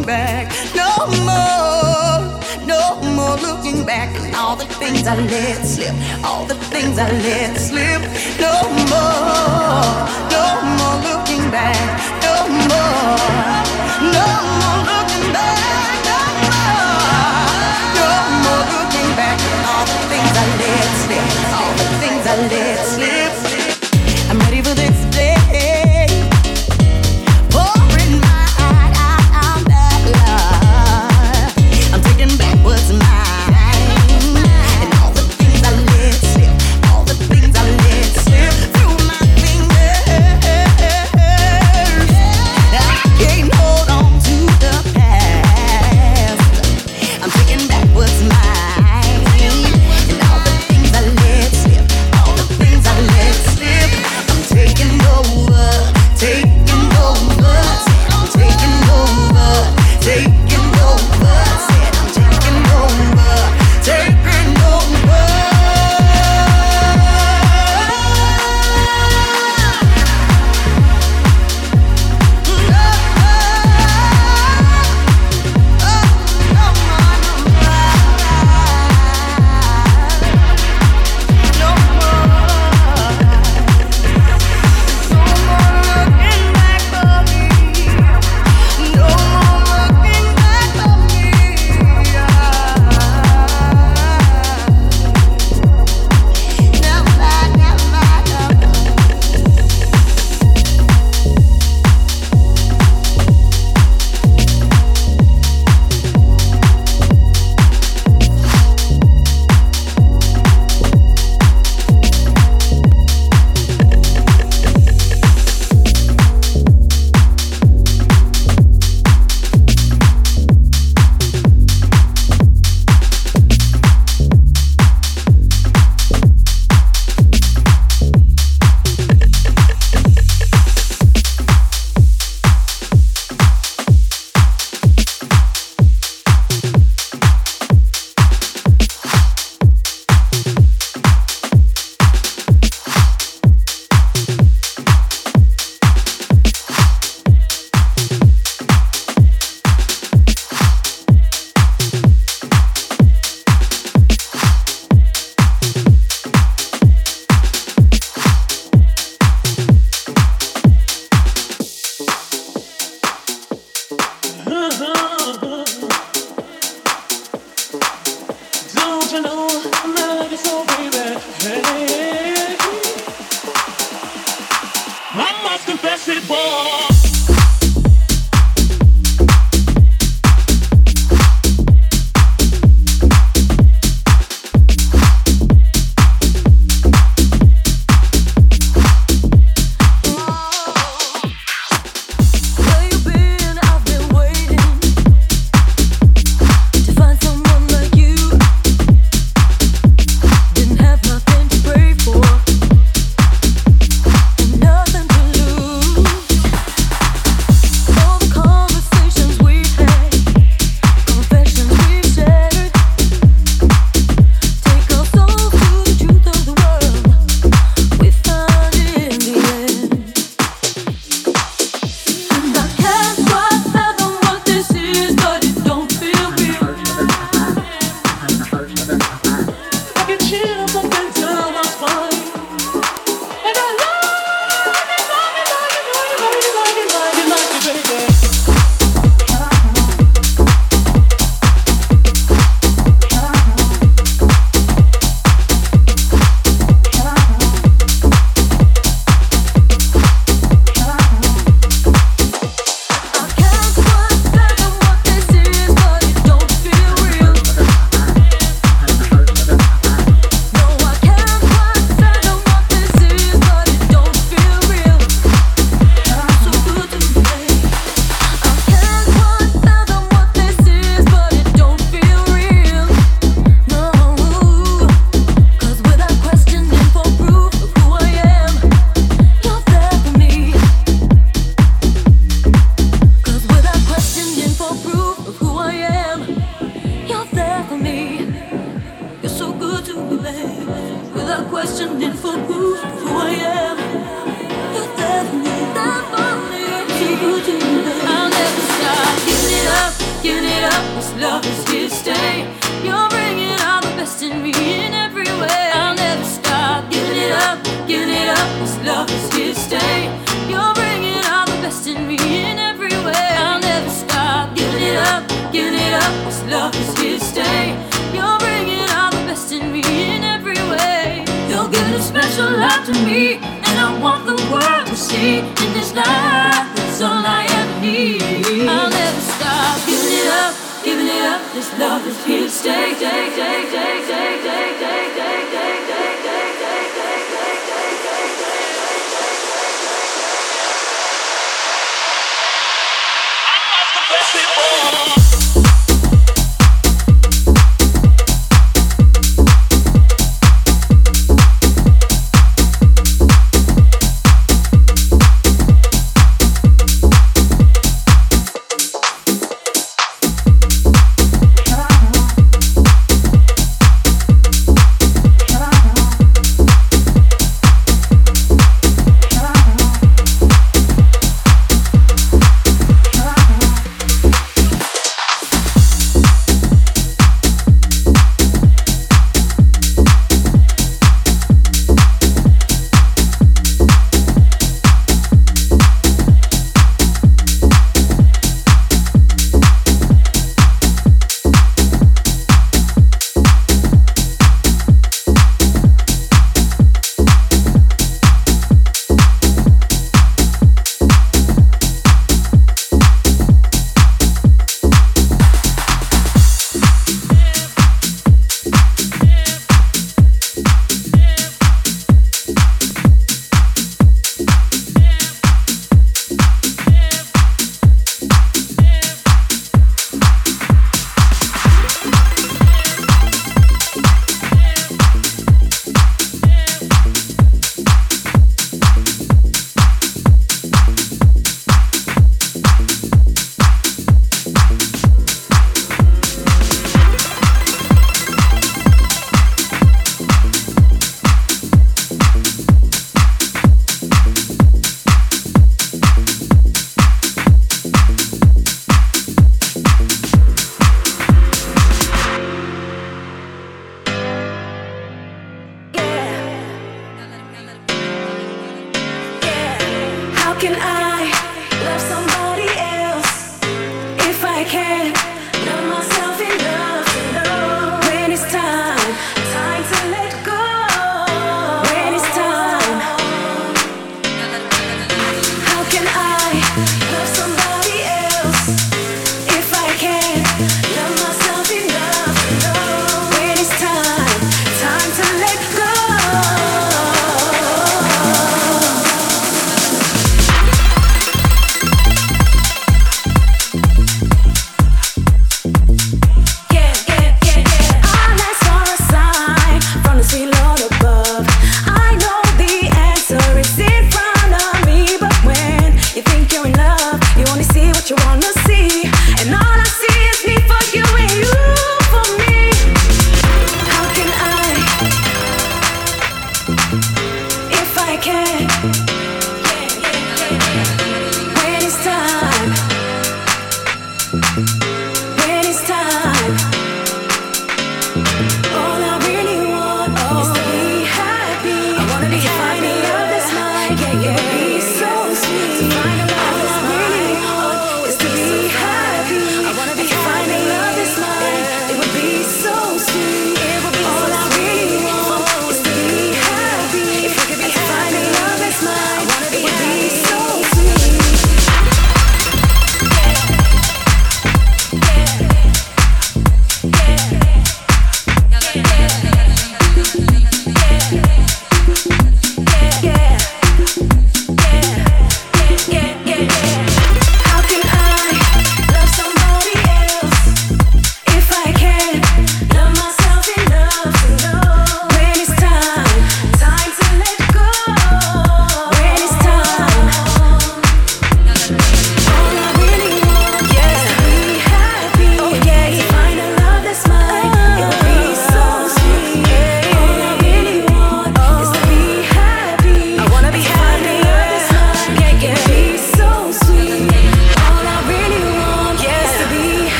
looking back. No more, no more looking back. All the things I let slip, all the things I let slip. No more, no more looking back. No more, no more looking back. No more, no more looking back. All the things I let slip, all the things I let slip.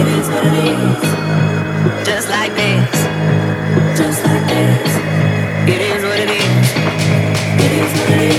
It is what it is.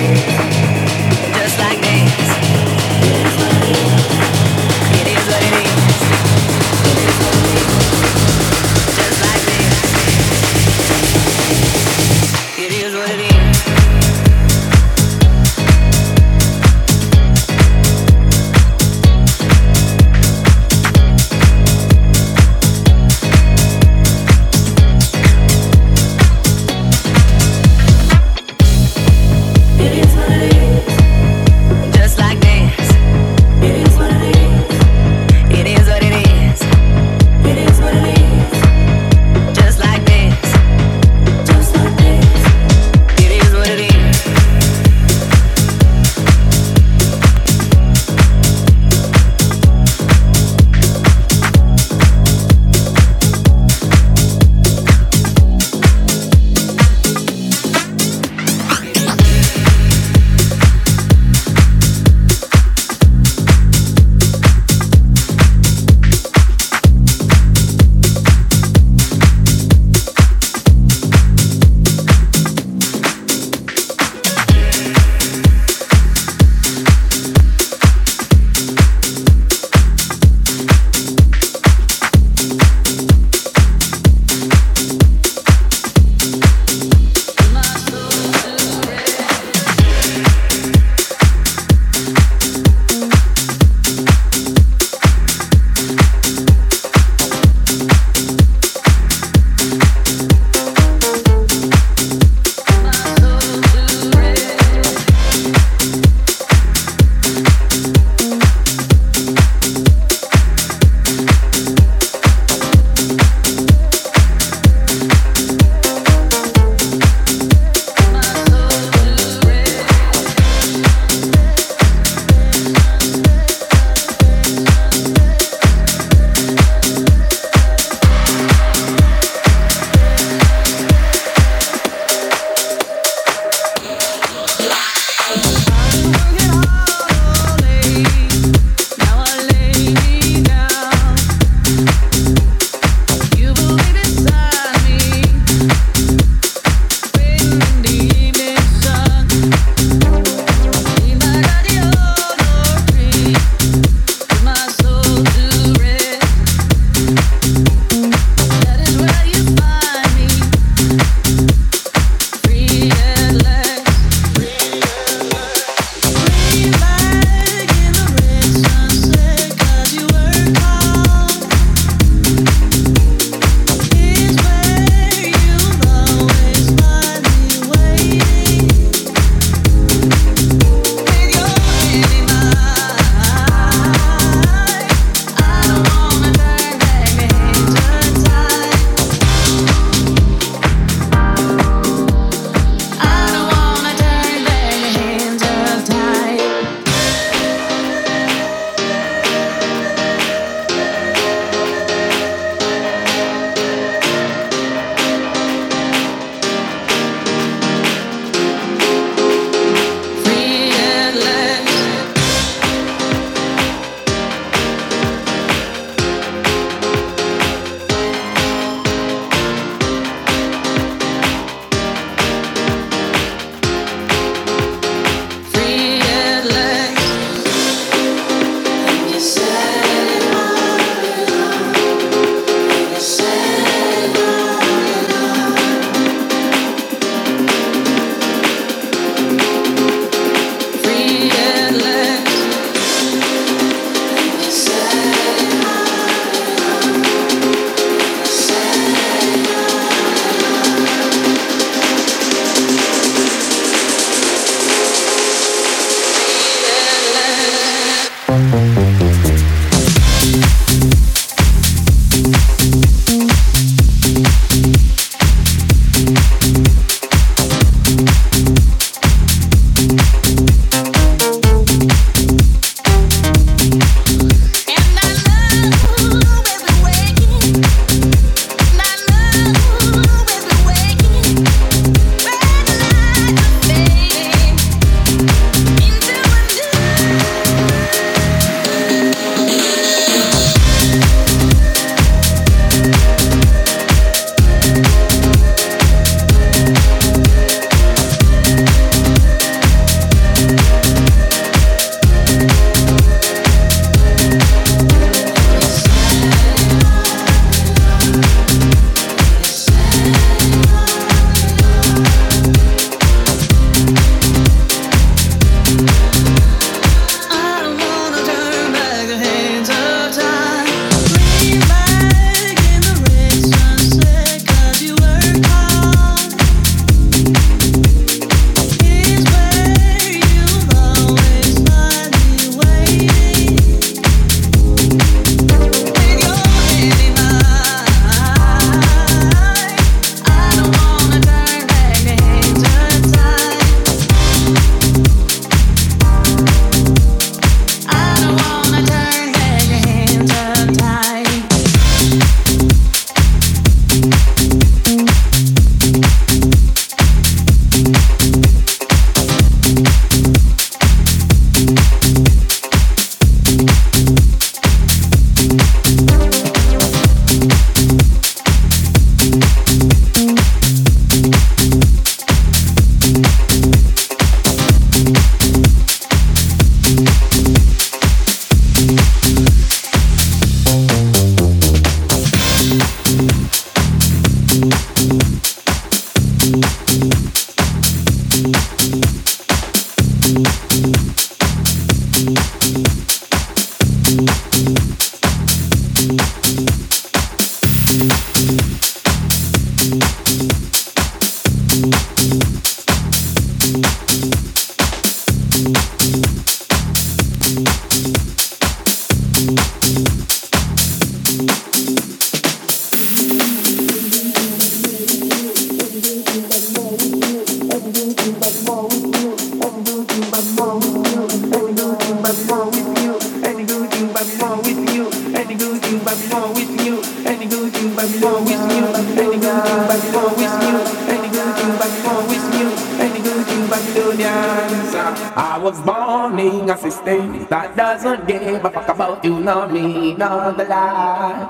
no, me, no, the lie.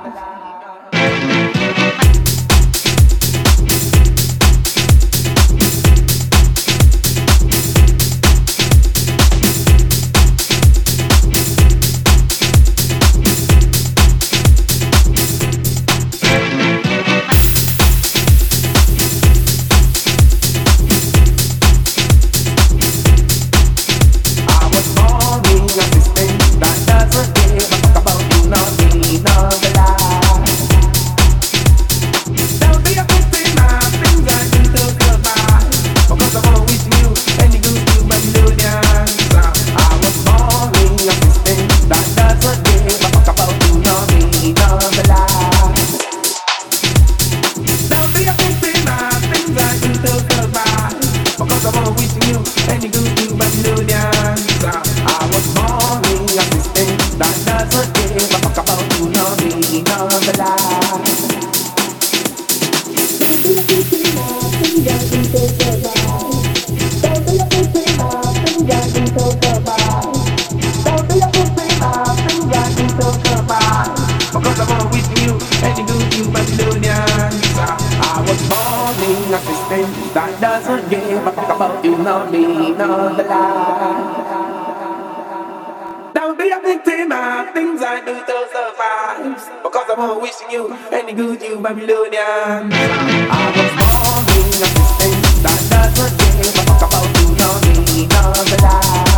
that doesn't give a fuck about you, no me, no the lie. Don't be a victim of things I do to survive, because I'm all wishing you any good, you Babylonian. I was born in a system that doesn't give a fuck about you, no me, no the lie.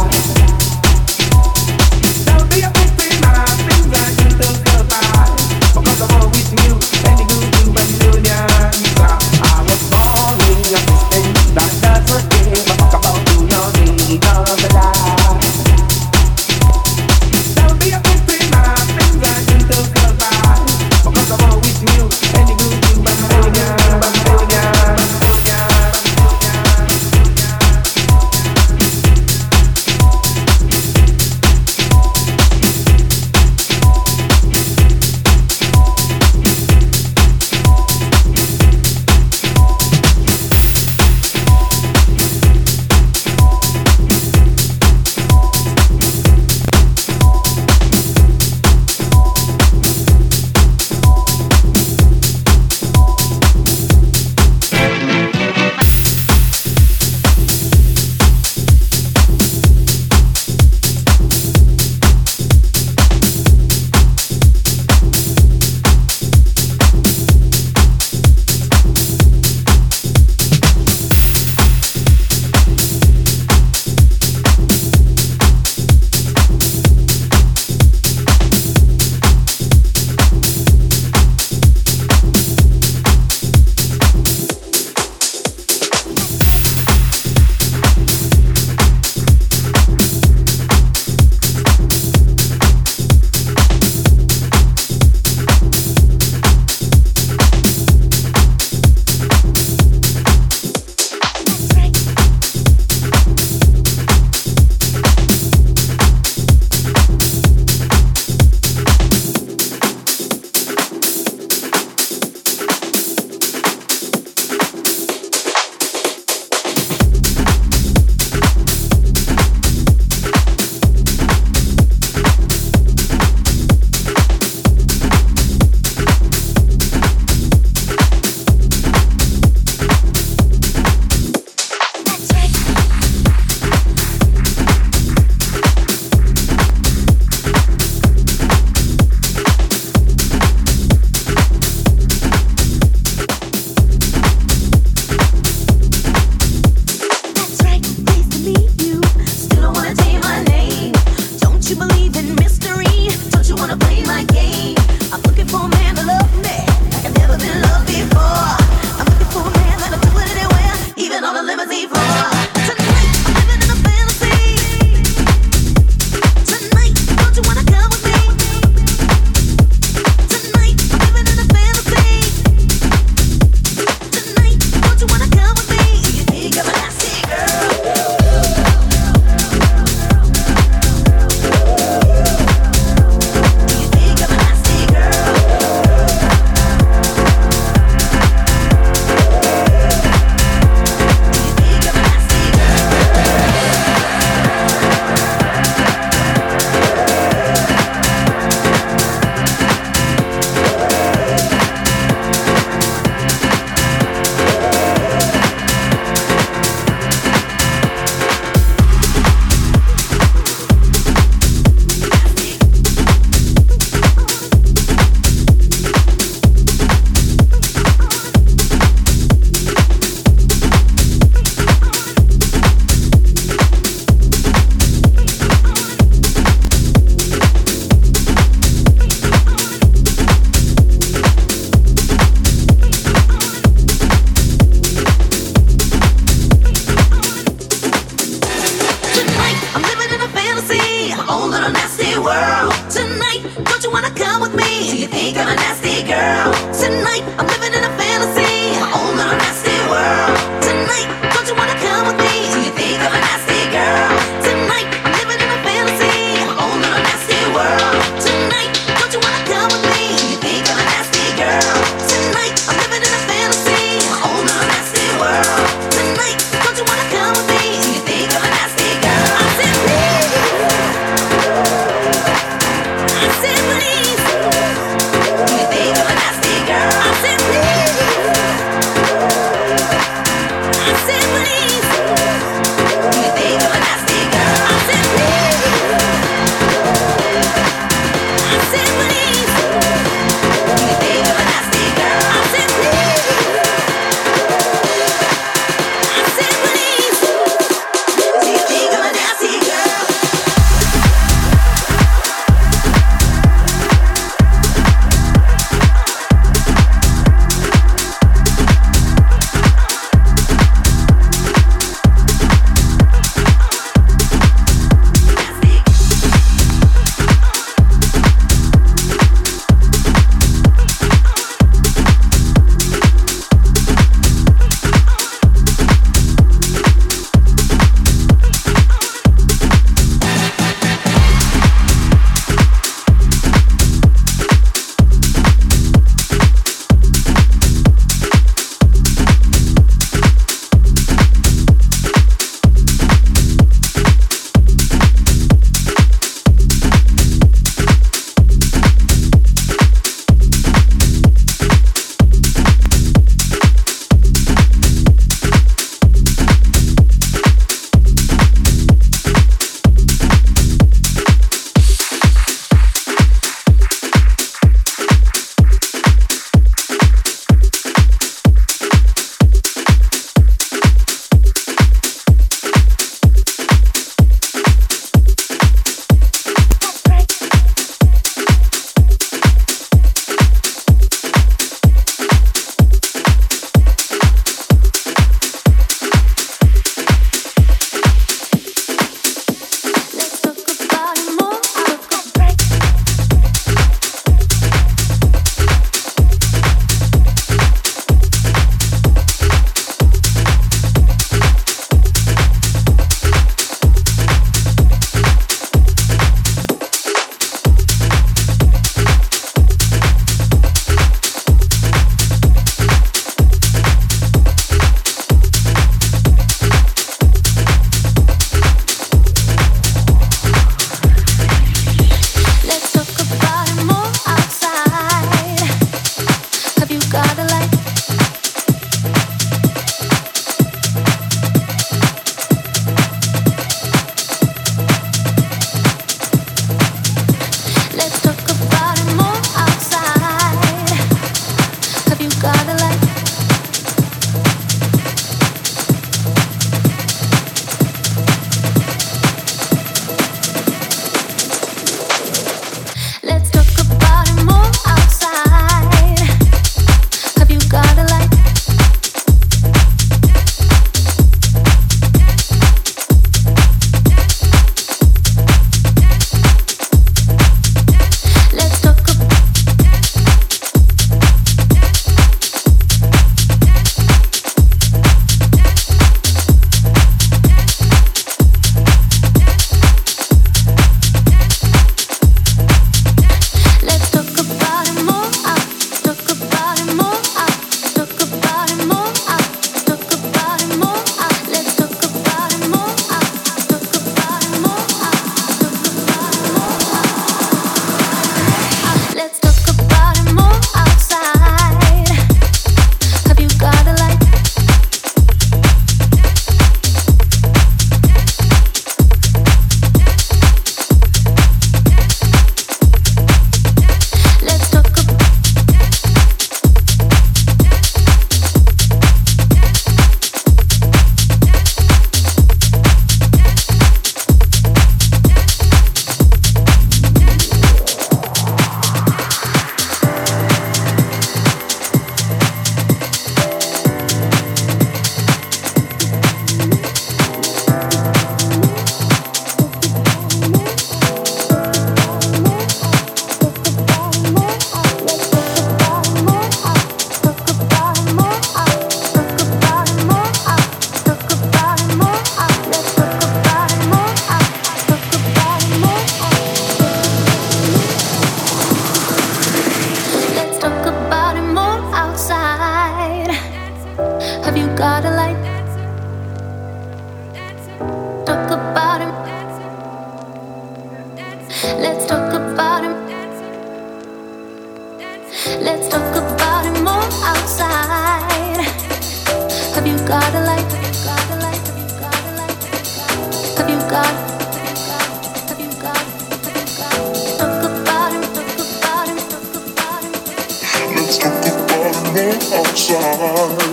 I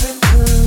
nothing to